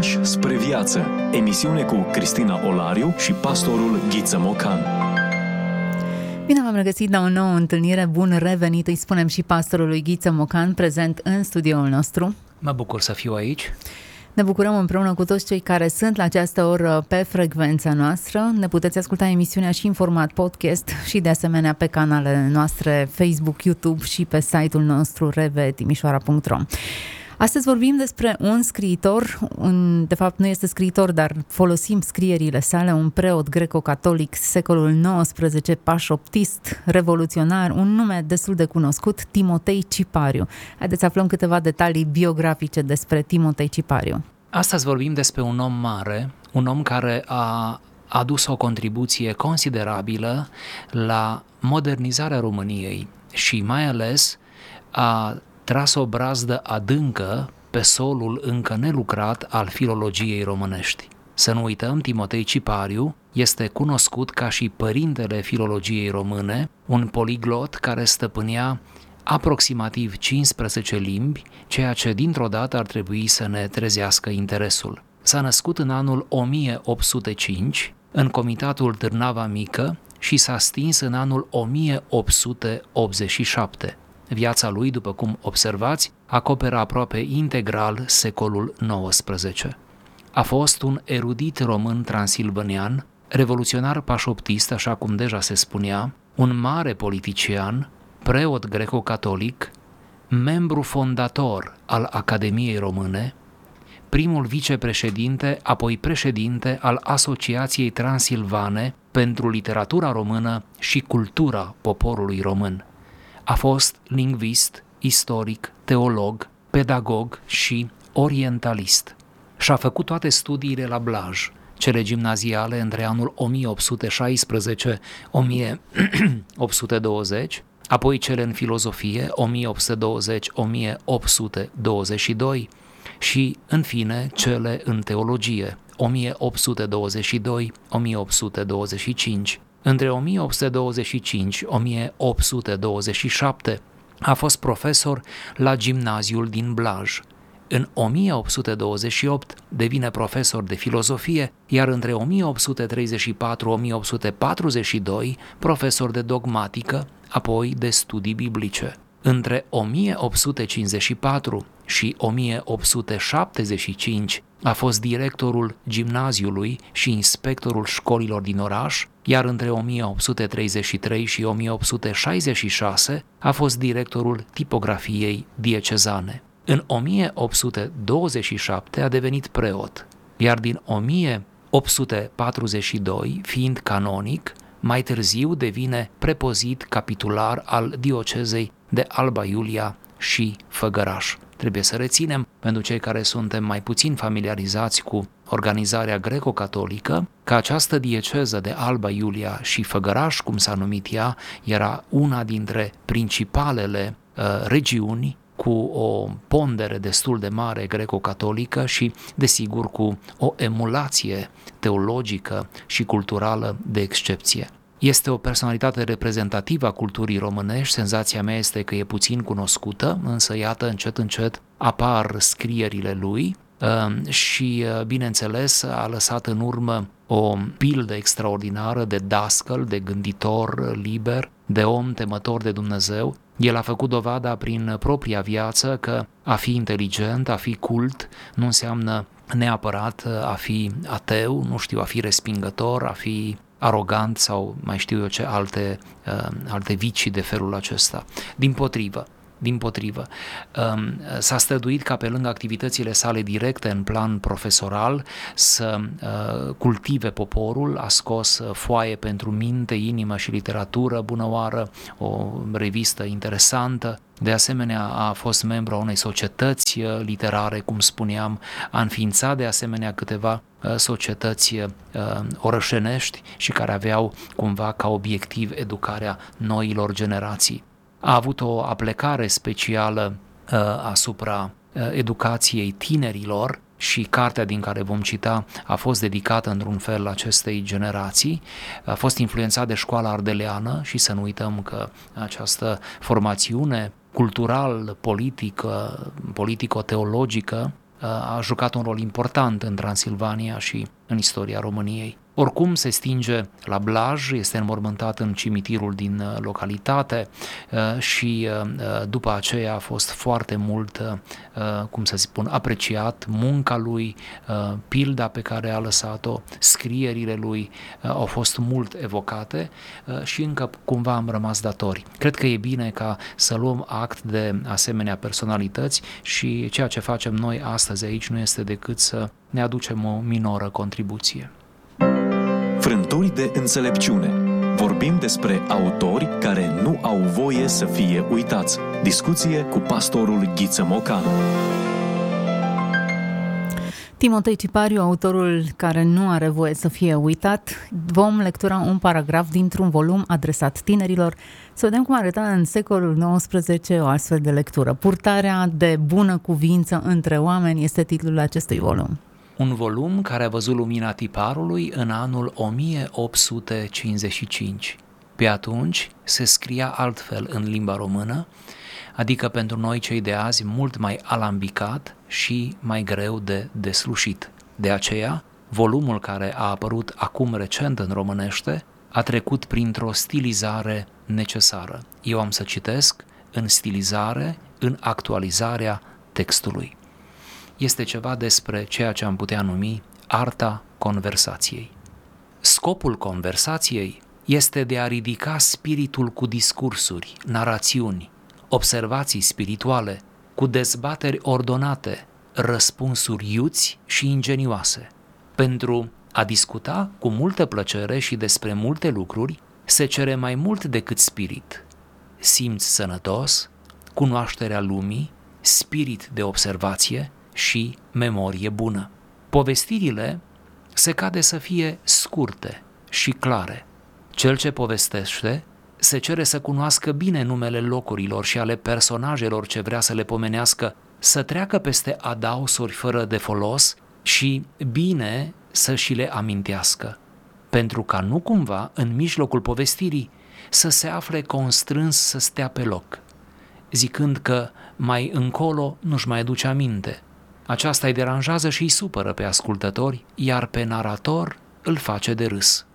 Pași spre viață. Emisiune cu Cristina Olariu și pastorul Ghiță Mocan. Bine v-am regăsit la o nouă întâlnire. Bun revenit, îi spunem și pastorului Ghiță Mocan, prezent în studioul nostru. Mă bucur să fiu aici. Ne bucurăm împreună cu toți cei care sunt la această oră pe frecvența noastră. Ne puteți asculta emisiunea și în format podcast și de asemenea pe canalele noastre Facebook, YouTube și pe site-ul nostru revetimișoara.ro. Astăzi vorbim despre un scriitor, un, de fapt nu este scriitor, dar folosim scrierile sale, un preot greco-catolic secolul XIX, pașoptist, revoluționar, un nume destul de cunoscut, Timotei Cipariu. Haideți să aflăm câteva detalii biografice despre Timotei Cipariu. Astăzi vorbim despre un om mare, un om care a adus o contribuție considerabilă la modernizarea României și mai ales a tras o brazdă adâncă pe solul încă nelucrat al filologiei românești. Să nu uităm, Timotei Cipariu este cunoscut ca și părintele filologiei române, un poliglot care stăpânea aproximativ 15 limbi, ceea ce dintr-o dată ar trebui să ne trezească interesul. S-a născut în anul 1805 în comitatul Târnava Mică și s-a stins în anul 1887. Viața lui, după cum observați, acoperă aproape integral secolul XIX. A fost un erudit român transilvanian, revoluționar pașoptist, așa cum deja se spunea, un mare politician, preot greco-catolic, membru fondator al Academiei Române, primul vicepreședinte, apoi președinte al Asociației Transilvane pentru Literatura Română și Cultura Poporului Român. A fost lingvist, istoric, teolog, pedagog și orientalist. Și-a făcut toate studiile la Blaj, cele gimnaziale între anul 1816-1820, apoi cele în filozofie 1820-1822 și, în fine, cele în teologie 1822-1825. Între 1825-1827 a fost profesor la gimnaziul din Blaj. În 1828 devine profesor de filozofie, iar între 1834-1842 profesor de dogmatică, apoi de studii biblice. Între 1854 și 1875 a fost directorul gimnaziului și inspectorul școlilor din oraș, iar între 1833 și 1866 a fost directorul tipografiei diecezane. În 1827 a devenit preot, iar din 1842, fiind canonic, mai târziu devine prepozit capitular al diocezei de Alba Iulia și Făgăraș. Trebuie să reținem, pentru cei care suntem mai puțin familiarizați cu organizarea greco-catolică, că această dieceză de Alba Iulia și Făgăraș, cum s-a numit ea, era una dintre principalele uh, regiuni cu o pondere destul de mare greco-catolică și, desigur, cu o emulație teologică și culturală de excepție. Este o personalitate reprezentativă a culturii românești, senzația mea este că e puțin cunoscută, însă iată încet încet apar scrierile lui um, și, uh, bineînțeles, a lăsat în urmă o pildă extraordinară de dascăl, de gânditor liber, de om temător de Dumnezeu. El a făcut dovada prin propria viață că a fi inteligent, a fi cult, nu înseamnă neapărat a fi ateu, nu știu, a fi respingător, a fi arogant sau mai știu eu ce alte, uh, alte vicii de felul acesta. Din potrivă, din potrivă. Um, s-a străduit ca pe lângă activitățile sale directe în plan profesoral să uh, cultive poporul, a scos uh, foaie pentru minte, inimă și literatură, bunăoară, o revistă interesantă, de asemenea, a fost membru a unei societăți uh, literare, cum spuneam, a înființat de asemenea câteva societăți orășenești și care aveau cumva ca obiectiv educarea noilor generații a avut o aplecare specială uh, asupra uh, educației tinerilor și cartea din care vom cita a fost dedicată într-un fel acestei generații, a fost influențat de școala ardeleană și să nu uităm că această formațiune cultural, politică, politico-teologică a jucat un rol important în Transilvania și în istoria României. Oricum se stinge la Blaj, este înmormântat în cimitirul din uh, localitate uh, și uh, după aceea a fost foarte mult, cum să spun, apreciat munca lui, pilda pe care a lăsat-o, scrierile lui au fost mult evocate și încă cumva am rămas datori. Cred că e bine ca să luăm act de asemenea personalități și ceea ce facem noi astăzi aici nu este decât să ne aducem o minoră contribuție. Frânturi de înțelepciune. Vorbim despre autori care nu au voie să fie uitați. Discuție cu pastorul Ghiță Mocanu. Timotei Cipariu, autorul care nu are voie să fie uitat, vom lectura un paragraf dintr-un volum adresat tinerilor. Să vedem cum arăta în secolul XIX o astfel de lectură. Purtarea de bună cuvință între oameni este titlul acestui volum un volum care a văzut lumina tiparului în anul 1855. Pe atunci se scria altfel în limba română, adică pentru noi cei de azi mult mai alambicat și mai greu de deslușit. De aceea, volumul care a apărut acum recent în românește a trecut printr-o stilizare necesară. Eu am să citesc în stilizare, în actualizarea textului este ceva despre ceea ce am putea numi arta conversației. Scopul conversației este de a ridica spiritul cu discursuri, narațiuni, observații spirituale, cu dezbateri ordonate, răspunsuri iuți și ingenioase. Pentru a discuta cu multă plăcere și despre multe lucruri, se cere mai mult decât spirit. Simț sănătos, cunoașterea lumii, spirit de observație, și memorie bună. Povestirile se cade să fie scurte și clare. Cel ce povestește se cere să cunoască bine numele locurilor și ale personajelor ce vrea să le pomenească, să treacă peste adausuri fără de folos și bine să și le amintească, pentru ca nu cumva, în mijlocul povestirii, să se afle constrâns să stea pe loc, zicând că mai încolo nu-și mai aduce aminte, aceasta îi deranjează și îi supără pe ascultători, iar pe narator îl face de râs.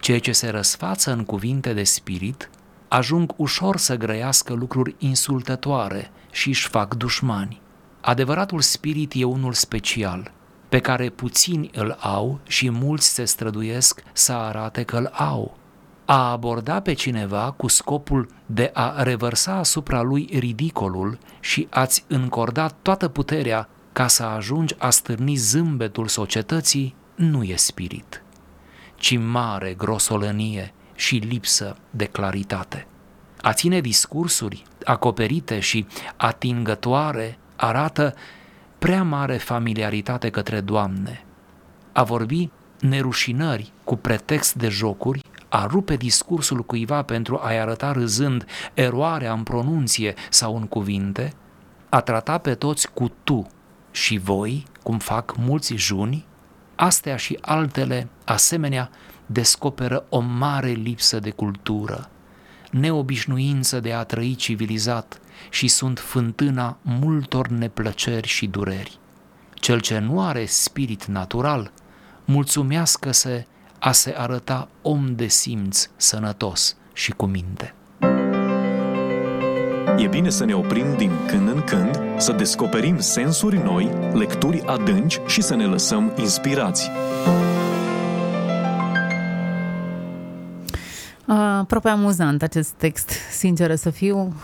Cei ce se răsfață în cuvinte de spirit ajung ușor să grăiască lucruri insultătoare și își fac dușmani. Adevăratul spirit e unul special, pe care puțini îl au și mulți se străduiesc să arate că îl au. A aborda pe cineva cu scopul de a revărsa asupra lui ridicolul și a-ți încorda toată puterea ca să ajungi a stârni zâmbetul societății, nu e spirit, ci mare grosolănie și lipsă de claritate. A ține discursuri acoperite și atingătoare arată prea mare familiaritate către Doamne. A vorbi nerușinări cu pretext de jocuri, a rupe discursul cuiva pentru a-i arăta râzând eroarea în pronunție sau în cuvinte, a trata pe toți cu tu și voi, cum fac mulți juni, astea și altele asemenea descoperă o mare lipsă de cultură, neobișnuință de a trăi civilizat și sunt fântâna multor neplăceri și dureri. Cel ce nu are spirit natural, mulțumească-se a se arăta om de simț sănătos și cu minte. E bine să ne oprim din când în când, să descoperim sensuri noi, lecturi adânci și să ne lăsăm inspirați. Aproape amuzant acest text, sinceră să fiu.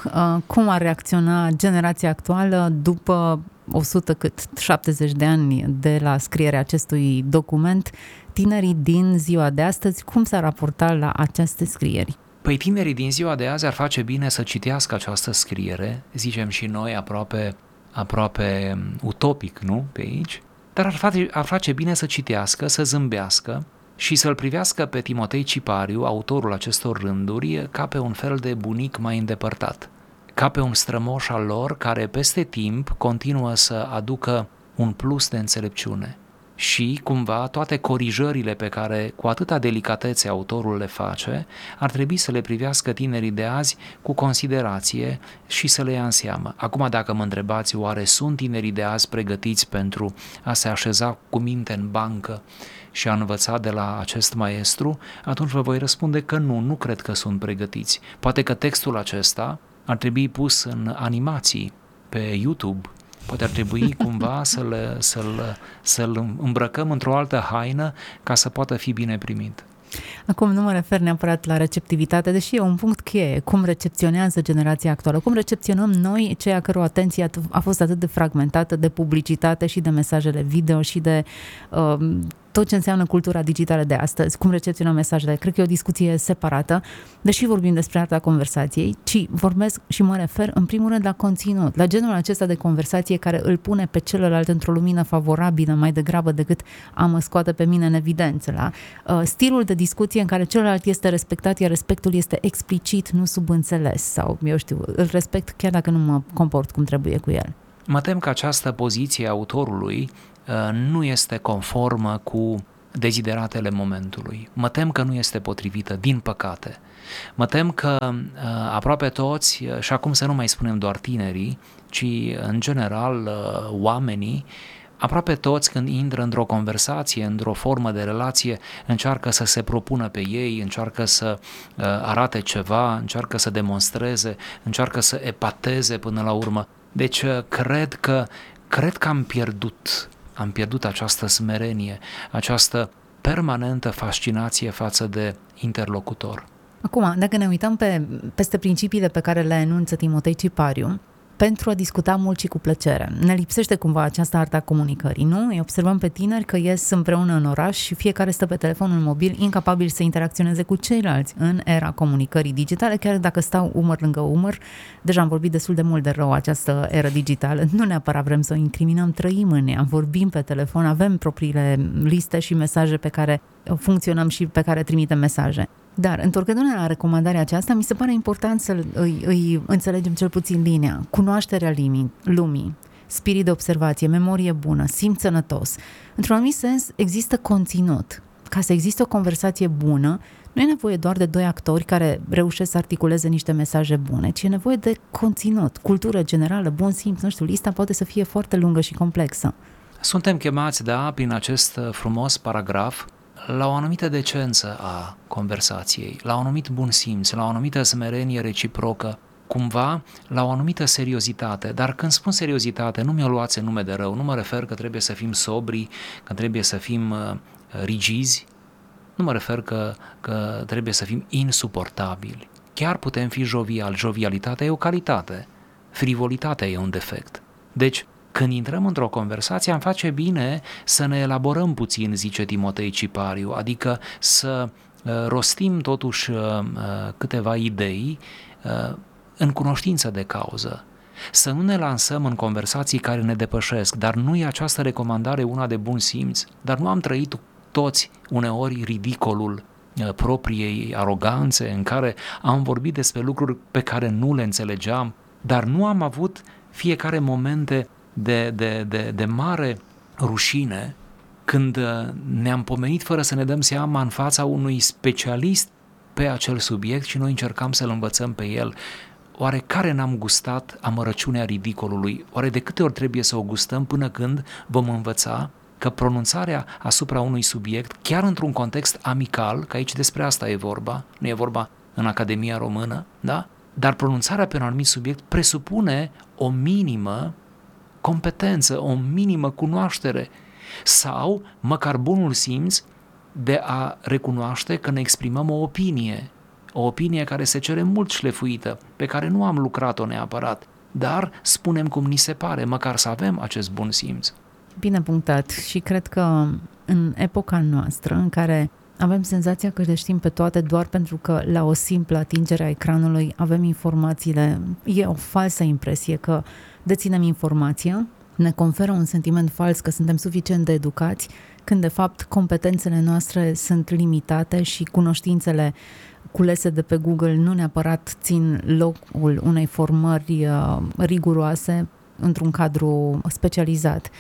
Cum ar reacționa generația actuală după 100 cât 70 de ani de la scrierea acestui document, tinerii din ziua de astăzi, cum s-ar raporta la aceste scrieri? Păi tinerii din ziua de azi ar face bine să citească această scriere, zicem și noi aproape, aproape utopic, nu, pe aici, dar ar face, ar face bine să citească, să zâmbească și să-l privească pe Timotei Cipariu, autorul acestor rânduri, ca pe un fel de bunic mai îndepărtat, ca pe un strămoș al lor care peste timp continuă să aducă un plus de înțelepciune. Și cumva toate corijările pe care cu atâta delicatețe autorul le face, ar trebui să le privească tinerii de azi cu considerație și să le ia în seamă. Acum dacă mă întrebați oare sunt tinerii de azi pregătiți pentru a se așeza cu minte în bancă și a învăța de la acest maestru, atunci vă voi răspunde că nu, nu cred că sunt pregătiți. Poate că textul acesta ar trebui pus în animații pe YouTube Poate ar trebui cumva să-l, să-l, să-l îmbrăcăm într-o altă haină ca să poată fi bine primit. Acum nu mă refer neapărat la receptivitate, deși e un punct cheie, cum recepționează generația actuală, cum recepționăm noi ceea căror atenție a fost atât de fragmentată de publicitate și de mesajele video și de uh, tot ce înseamnă cultura digitală de astăzi, cum recepționăm mesajele, cred că e o discuție separată, deși vorbim despre arta conversației, ci vorbesc și mă refer în primul rând la conținut, la genul acesta de conversație care îl pune pe celălalt într-o lumină favorabilă mai degrabă decât a mă scoate pe mine în evidență, la uh, stilul de discuție în care celălalt este respectat, iar respectul este explicit, nu subînțeles sau, eu știu, îl respect chiar dacă nu mă comport cum trebuie cu el. Mă tem că această poziție a autorului Uh, nu este conformă cu dezideratele momentului. Mă tem că nu este potrivită, din păcate. Mă tem că uh, aproape toți, uh, și acum să nu mai spunem doar tinerii, ci în general oamenii, aproape toți când intră într-o conversație, într-o formă de relație, încearcă să se propună pe ei, încearcă să arate ceva, încearcă să demonstreze, încearcă să epateze până la urmă. Deci cred că cred că am pierdut am pierdut această smerenie, această permanentă fascinație față de interlocutor. Acum, dacă ne uităm pe, peste principiile pe care le enunță Timotei Cipariu, pentru a discuta mult și cu plăcere. Ne lipsește cumva această artă a comunicării, nu? Îi observăm pe tineri că ies împreună în oraș și fiecare stă pe telefonul mobil, incapabil să interacționeze cu ceilalți în era comunicării digitale, chiar dacă stau umăr lângă umăr. Deja am vorbit destul de mult de rău această era digitală. Nu neapărat vrem să o incriminăm, trăim în ea, vorbim pe telefon, avem propriile liste și mesaje pe care funcționăm și pe care trimitem mesaje. Dar, întorcându-ne la recomandarea aceasta, mi se pare important să îi, îi înțelegem cel puțin linia. Cunoașterea limii, lumii, spirit de observație, memorie bună, simț sănătos. Într-un anumit sens, există conținut. Ca să existe o conversație bună, nu e nevoie doar de doi actori care reușesc să articuleze niște mesaje bune, ci e nevoie de conținut, cultură generală, bun simț, nu știu, lista poate să fie foarte lungă și complexă. Suntem chemați, da, prin acest frumos paragraf, la o anumită decență a conversației, la un anumit bun simț, la o anumită smerenie reciprocă, cumva la o anumită seriozitate. Dar când spun seriozitate, nu mi-o luați în nume de rău, nu mă refer că trebuie să fim sobri, că trebuie să fim uh, rigizi, nu mă refer că, că trebuie să fim insuportabili. Chiar putem fi jovial. Jovialitatea e o calitate, frivolitatea e un defect. Deci, când intrăm într-o conversație, am face bine să ne elaborăm puțin, zice Timotei Cipariu, adică să uh, rostim totuși uh, uh, câteva idei în cunoștință de cauză. Să nu ne lansăm în conversații care ne depășesc, dar nu e această recomandare una de bun simț, dar nu am trăit toți uneori ridicolul propriei aroganțe în care am vorbit despre lucruri pe care nu le înțelegeam, dar nu am avut fiecare momente de, de, de, de mare rușine când uh, ne-am pomenit fără să ne dăm seama în fața unui specialist pe acel subiect și noi încercam să-l învățăm pe el. Oare care n-am gustat amărăciunea ridicolului? Oare de câte ori trebuie să o gustăm până când vom învăța că pronunțarea asupra unui subiect, chiar într-un context amical, că aici despre asta e vorba, nu e vorba în Academia Română, da? Dar pronunțarea pe un anumit subiect presupune o minimă competență, o minimă cunoaștere sau măcar bunul simț de a recunoaște că ne exprimăm o opinie, o opinie care se cere mult șlefuită, pe care nu am lucrat-o neapărat, dar spunem cum ni se pare, măcar să avem acest bun simț. Bine punctat și cred că în epoca noastră în care avem senzația că le știm pe toate doar pentru că la o simplă atingere a ecranului avem informațiile, e o falsă impresie că deținem informația, ne conferă un sentiment fals că suntem suficient de educați, când de fapt competențele noastre sunt limitate și cunoștințele culese de pe Google nu neapărat țin locul unei formări uh, riguroase într-un cadru specializat.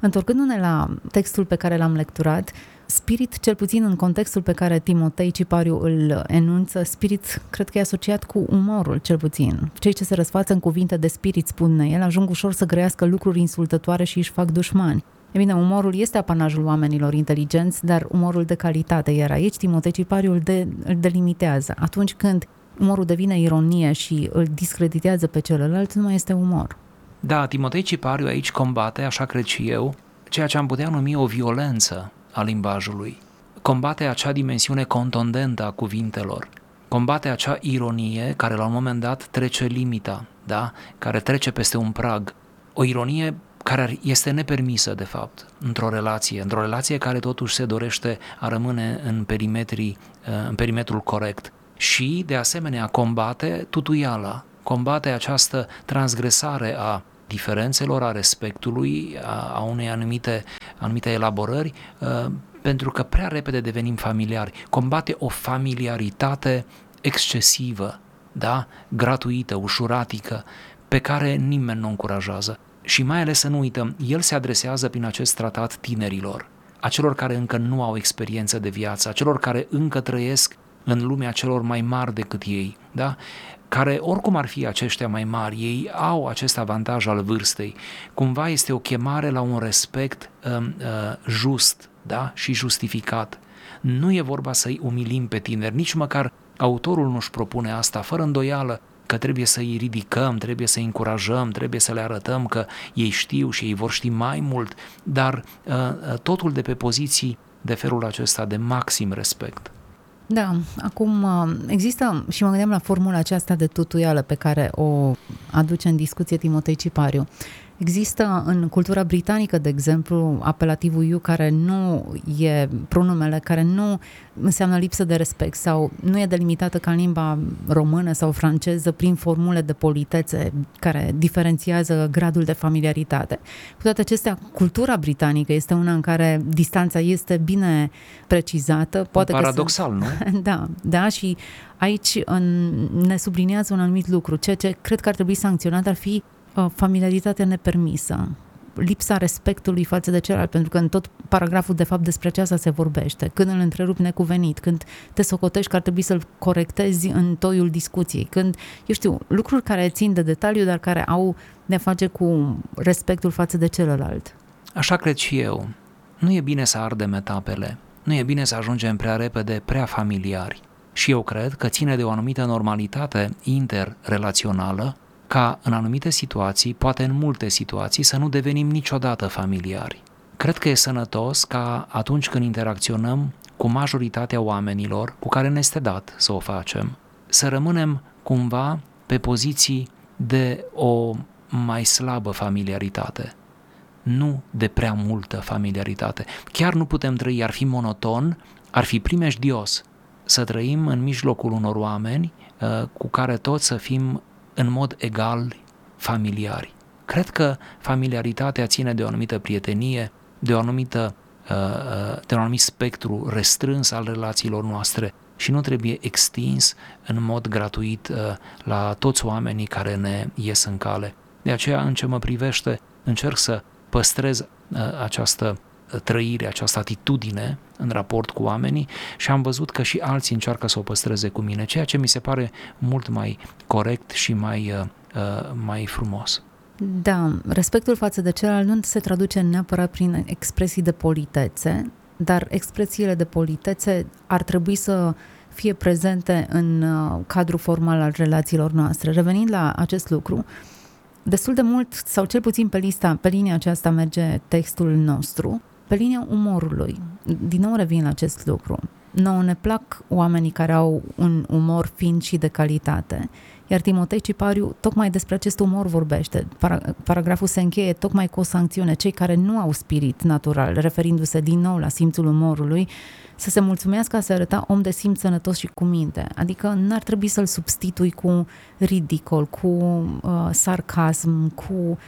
Întorcându-ne la textul pe care l-am lecturat, spirit, cel puțin în contextul pe care Timotei Cipariu îl enunță, spirit cred că e asociat cu umorul, cel puțin. Cei ce se răsfață în cuvinte de spirit, spune el, ajung ușor să grăiască lucruri insultătoare și își fac dușmani. E bine, umorul este apanajul oamenilor inteligenți, dar umorul de calitate, iar aici Timotei Cipariu îl, de, îl delimitează. Atunci când umorul devine ironie și îl discreditează pe celălalt, nu mai este umor. Da, Timotei Cipariu aici combate, așa cred și eu, ceea ce am putea numi o violență a limbajului. Combate acea dimensiune contondentă a cuvintelor. Combate acea ironie care la un moment dat trece limita, da? care trece peste un prag. O ironie care este nepermisă, de fapt, într-o relație, într-o relație care totuși se dorește a rămâne în, perimetrii, în perimetrul corect. Și, de asemenea, combate tutuiala, combate această transgresare a diferențelor, a respectului, a, a unei anumite, anumite elaborări, uh, pentru că prea repede devenim familiari. Combate o familiaritate excesivă, da? gratuită, ușuratică, pe care nimeni nu o încurajează. Și mai ales să nu uităm, el se adresează prin acest tratat tinerilor, acelor care încă nu au experiență de viață, acelor care încă trăiesc în lumea celor mai mari decât ei, da? Care oricum ar fi aceștia mai mari, ei au acest avantaj al vârstei. Cumva este o chemare la un respect uh, uh, just da? și justificat. Nu e vorba să-i umilim pe tineri, nici măcar autorul nu-și propune asta, fără îndoială că trebuie să îi ridicăm, trebuie să îi încurajăm, trebuie să le arătăm că ei știu și ei vor ști mai mult, dar uh, uh totul de pe poziții de felul acesta de maxim respect. Da, acum uh, există și mă gândeam la formula aceasta de tutuială pe care o aduce în discuție Timotei Cipariu. Există în cultura britanică, de exemplu, apelativul you care nu e pronumele, care nu înseamnă lipsă de respect sau nu e delimitată ca în limba română sau franceză prin formule de politețe care diferențiază gradul de familiaritate. Cu toate acestea, cultura britanică este una în care distanța este bine precizată. Poate Paradoxal, că sunt... nu? Da, da, și aici în, ne subliniază un anumit lucru. Ceea ce cred că ar trebui sancționat ar fi Uh, familiaritatea nepermisă, lipsa respectului față de celălalt, pentru că în tot paragraful de fapt despre aceasta se vorbește, când îl întrerupi necuvenit, când te socotești că ar trebui să-l corectezi în toiul discuției, când, eu știu, lucruri care țin de detaliu, dar care au de face cu respectul față de celălalt. Așa cred și eu. Nu e bine să ardem etapele, nu e bine să ajungem prea repede, prea familiari. Și eu cred că ține de o anumită normalitate interrelațională ca în anumite situații, poate în multe situații, să nu devenim niciodată familiari. Cred că e sănătos ca atunci când interacționăm cu majoritatea oamenilor cu care ne este dat să o facem, să rămânem cumva pe poziții de o mai slabă familiaritate, nu de prea multă familiaritate. Chiar nu putem trăi, ar fi monoton, ar fi primejdios să trăim în mijlocul unor oameni uh, cu care toți să fim în mod egal familiari. Cred că familiaritatea ține de o anumită prietenie, de o anumită uh, uh, de un anumit spectru restrâns al relațiilor noastre și nu trebuie extins în mod gratuit uh, la toți oamenii care ne ies în cale. De aceea, în ce mă privește, încerc să păstrez această trăire, această atitudine în raport cu oamenii și am văzut că și alții încearcă să o păstreze cu mine, ceea ce mi se pare mult mai corect și mai, uh, uh, mai frumos. Da, respectul față de celălalt nu se traduce neapărat prin expresii de politețe, dar expresiile de politețe ar trebui să fie prezente în uh, cadrul formal al relațiilor noastre. Revenind la acest lucru, destul de mult, sau cel puțin pe lista, pe linia aceasta merge textul nostru, pe linia umorului, din nou revin la acest lucru. Nouă ne plac oamenii care au un umor fin și de calitate. Iar Timotei Cipariu tocmai despre acest umor vorbește. Paragraful se încheie tocmai cu o sancțiune. Cei care nu au spirit natural, referindu-se din nou la simțul umorului, să se mulțumească să arăta om de simț sănătos și cu minte. Adică n-ar trebui să-l substitui cu ridicol, cu uh, sarcasm, cu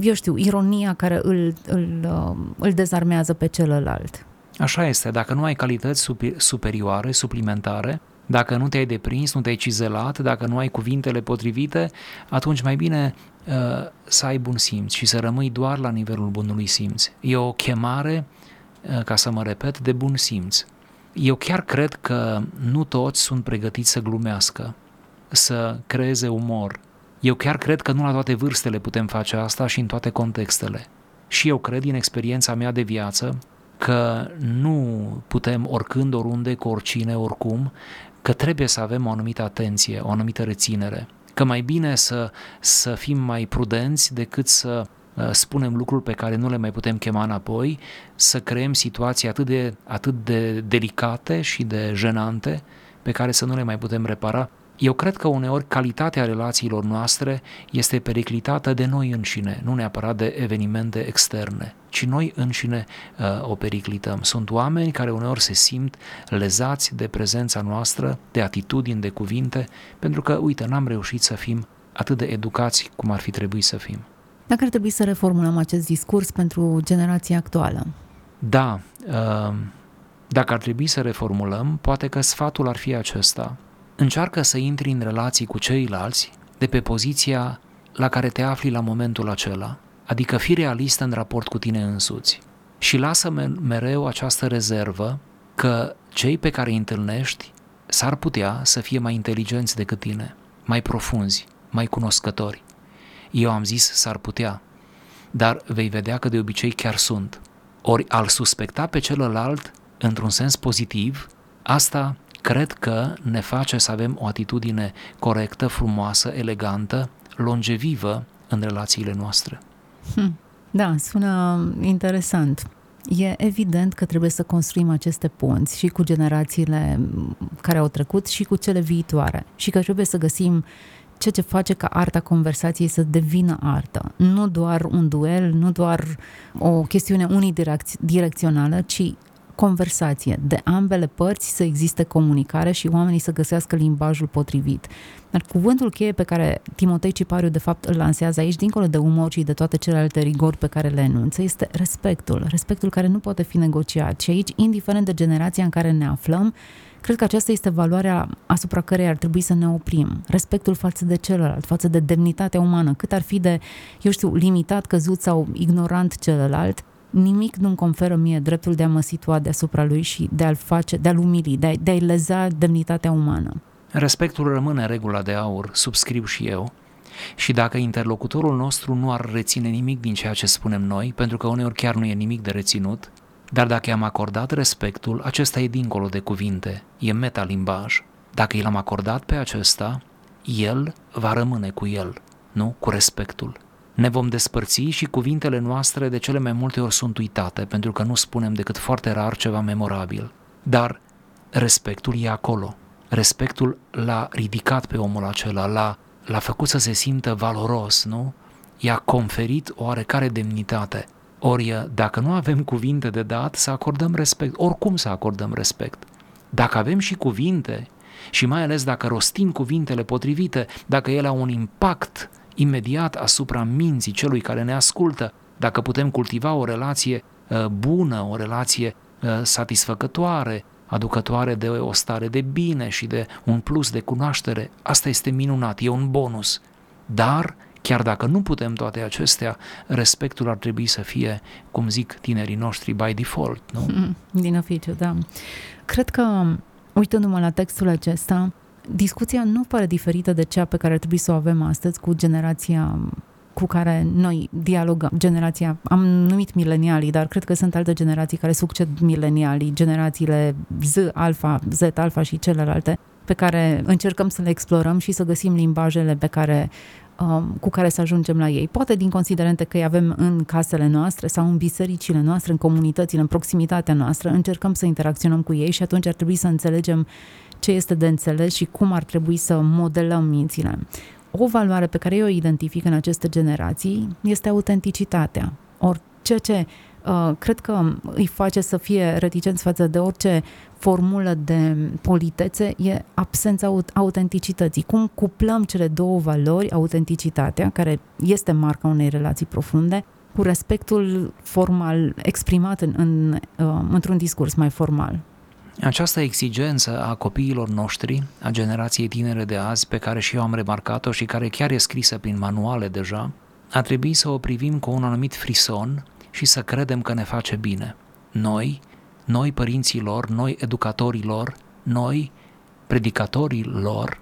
eu știu, ironia care îl, îl, uh, îl dezarmează pe celălalt. Așa este, dacă nu ai calități superioare, suplimentare, Dacă nu te-ai deprins, nu te-ai cizelat, dacă nu ai cuvintele potrivite, atunci mai bine uh, să ai bun simț și să rămâi doar la nivelul bunului simț. E o chemare, uh, ca să mă repet, de bun simț. Eu chiar cred că nu toți sunt pregătiți să glumească, să creeze umor. Eu chiar cred că nu la toate vârstele putem face asta și în toate contextele. Și eu cred din experiența mea de viață că nu putem oricând, oriunde, cu oricine, oricum, că trebuie să avem o anumită atenție, o anumită reținere, că mai bine să, să fim mai prudenți decât să uh, spunem lucruri pe care nu le mai putem chema înapoi, să creăm situații atât de, atât de delicate și de jenante pe care să nu le mai putem repara eu cred că uneori calitatea relațiilor noastre este periclitată de noi înșine, nu neapărat de evenimente externe, ci noi înșine uh, o periclităm. Sunt oameni care uneori se simt lezați de prezența noastră, de atitudini, de cuvinte, pentru că, uite, n-am reușit să fim atât de educați cum ar fi trebuit să fim. Dacă ar trebui să reformulăm acest discurs pentru generația actuală? Da, uh, dacă ar trebui să reformulăm, poate că sfatul ar fi acesta – Încearcă să intri în relații cu ceilalți de pe poziția la care te afli la momentul acela, adică fi realist în raport cu tine însuți. Și lasă mereu această rezervă că cei pe care îi întâlnești s-ar putea să fie mai inteligenți decât tine, mai profunzi, mai cunoscători. Eu am zis s-ar putea, dar vei vedea că de obicei chiar sunt. Ori al suspecta pe celălalt într-un sens pozitiv, asta cred că ne face să avem o atitudine corectă, frumoasă, elegantă, longevivă în relațiile noastre. Hm. Da, sună interesant. E evident că trebuie să construim aceste punți și cu generațiile care au trecut și cu cele viitoare și că trebuie să găsim ceea ce face ca arta conversației să devină artă. Nu doar un duel, nu doar o chestiune unidirecțională, ci conversație, de ambele părți să existe comunicare și oamenii să găsească limbajul potrivit. Dar cuvântul cheie pe care Timotei Cipariu de fapt îl lansează aici, dincolo de umor și de toate celelalte rigori pe care le enunță, este respectul. Respectul care nu poate fi negociat. Și aici, indiferent de generația în care ne aflăm, Cred că aceasta este valoarea asupra cărei ar trebui să ne oprim. Respectul față de celălalt, față de demnitatea umană, cât ar fi de, eu știu, limitat, căzut sau ignorant celălalt, nimic nu-mi conferă mie dreptul de a mă situa deasupra lui și de a-l face, de a-l umili, de, a, de a-i leza demnitatea umană. Respectul rămâne regula de aur, subscriu și eu, și dacă interlocutorul nostru nu ar reține nimic din ceea ce spunem noi, pentru că uneori chiar nu e nimic de reținut, dar dacă i-am acordat respectul, acesta e dincolo de cuvinte, e metalimbaj. Dacă i l-am acordat pe acesta, el va rămâne cu el, nu cu respectul ne vom despărți și cuvintele noastre de cele mai multe ori sunt uitate, pentru că nu spunem decât foarte rar ceva memorabil. Dar respectul e acolo. Respectul l-a ridicat pe omul acela, l-a, l-a făcut să se simtă valoros, nu? I-a conferit o oarecare demnitate. Ori, dacă nu avem cuvinte de dat, să acordăm respect. Oricum să acordăm respect. Dacă avem și cuvinte, și mai ales dacă rostim cuvintele potrivite, dacă ele au un impact imediat asupra minții celui care ne ascultă, dacă putem cultiva o relație uh, bună, o relație uh, satisfăcătoare, aducătoare de o stare de bine și de un plus de cunoaștere, asta este minunat, e un bonus. Dar, chiar dacă nu putem toate acestea, respectul ar trebui să fie, cum zic tinerii noștri, by default, nu? Mm, din oficiu, da. Cred că, uitându-mă la textul acesta, discuția nu pare diferită de cea pe care ar trebui să o avem astăzi cu generația cu care noi dialogăm, generația, am numit milenialii, dar cred că sunt alte generații care succed milenialii, generațiile Z, Alfa, Z, Alfa și celelalte, pe care încercăm să le explorăm și să găsim limbajele pe care um, cu care să ajungem la ei. Poate din considerente că îi avem în casele noastre sau în bisericile noastre, în comunitățile, în proximitatea noastră, încercăm să interacționăm cu ei și atunci ar trebui să înțelegem ce este de înțeles și cum ar trebui să modelăm mințile. O valoare pe care eu o identific în aceste generații este autenticitatea. Ori ceea ce uh, cred că îi face să fie reticenți față de orice formulă de politețe e absența autenticității. Cum cuplăm cele două valori, autenticitatea, care este marca unei relații profunde, cu respectul formal exprimat în, în, uh, într-un discurs mai formal. Această exigență a copiilor noștri, a generației tinere de azi, pe care și eu am remarcat-o și care chiar e scrisă prin manuale deja, a trebuit să o privim cu un anumit frison și să credem că ne face bine. Noi, noi părinții lor, noi educatorii lor, noi predicatorii lor,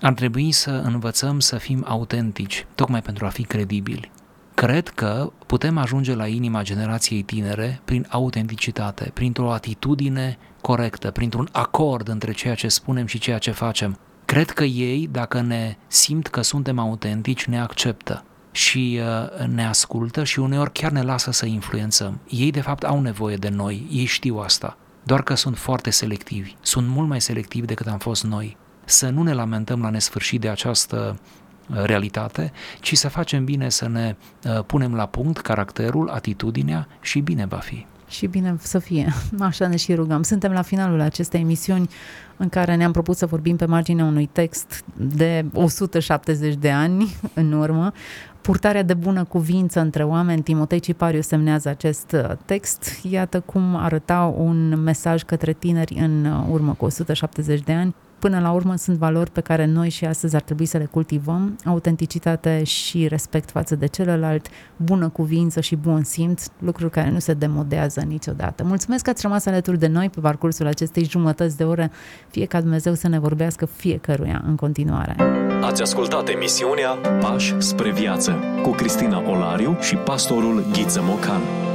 ar trebui să învățăm să fim autentici, tocmai pentru a fi credibili. Cred că putem ajunge la inima generației tinere prin autenticitate, printr-o atitudine corectă, printr-un acord între ceea ce spunem și ceea ce facem. Cred că ei, dacă ne simt că suntem autentici, ne acceptă și uh, ne ascultă și uneori chiar ne lasă să influențăm. Ei, de fapt, au nevoie de noi, ei știu asta, doar că sunt foarte selectivi, sunt mult mai selectivi decât am fost noi. Să nu ne lamentăm la nesfârșit de această uh, realitate, ci să facem bine să ne uh, punem la punct caracterul, atitudinea și bine va fi. Și bine să fie, așa ne și rugăm. Suntem la finalul acestei emisiuni în care ne-am propus să vorbim pe marginea unui text de 170 de ani în urmă, purtarea de bună cuvință între oameni. Timotei Cipariu semnează acest uh, text. Iată cum arăta un mesaj către tineri în uh, urmă cu 170 de ani. Până la urmă sunt valori pe care noi și astăzi ar trebui să le cultivăm, autenticitate și respect față de celălalt, bună cuvință și bun simț, lucruri care nu se demodează niciodată. Mulțumesc că ați rămas alături de noi pe parcursul acestei jumătăți de oră, fie ca Dumnezeu să ne vorbească fiecăruia în continuare. Ați ascultat emisiunea Pași spre viață cu Cristina Olariu și pastorul Ghiță Mocan.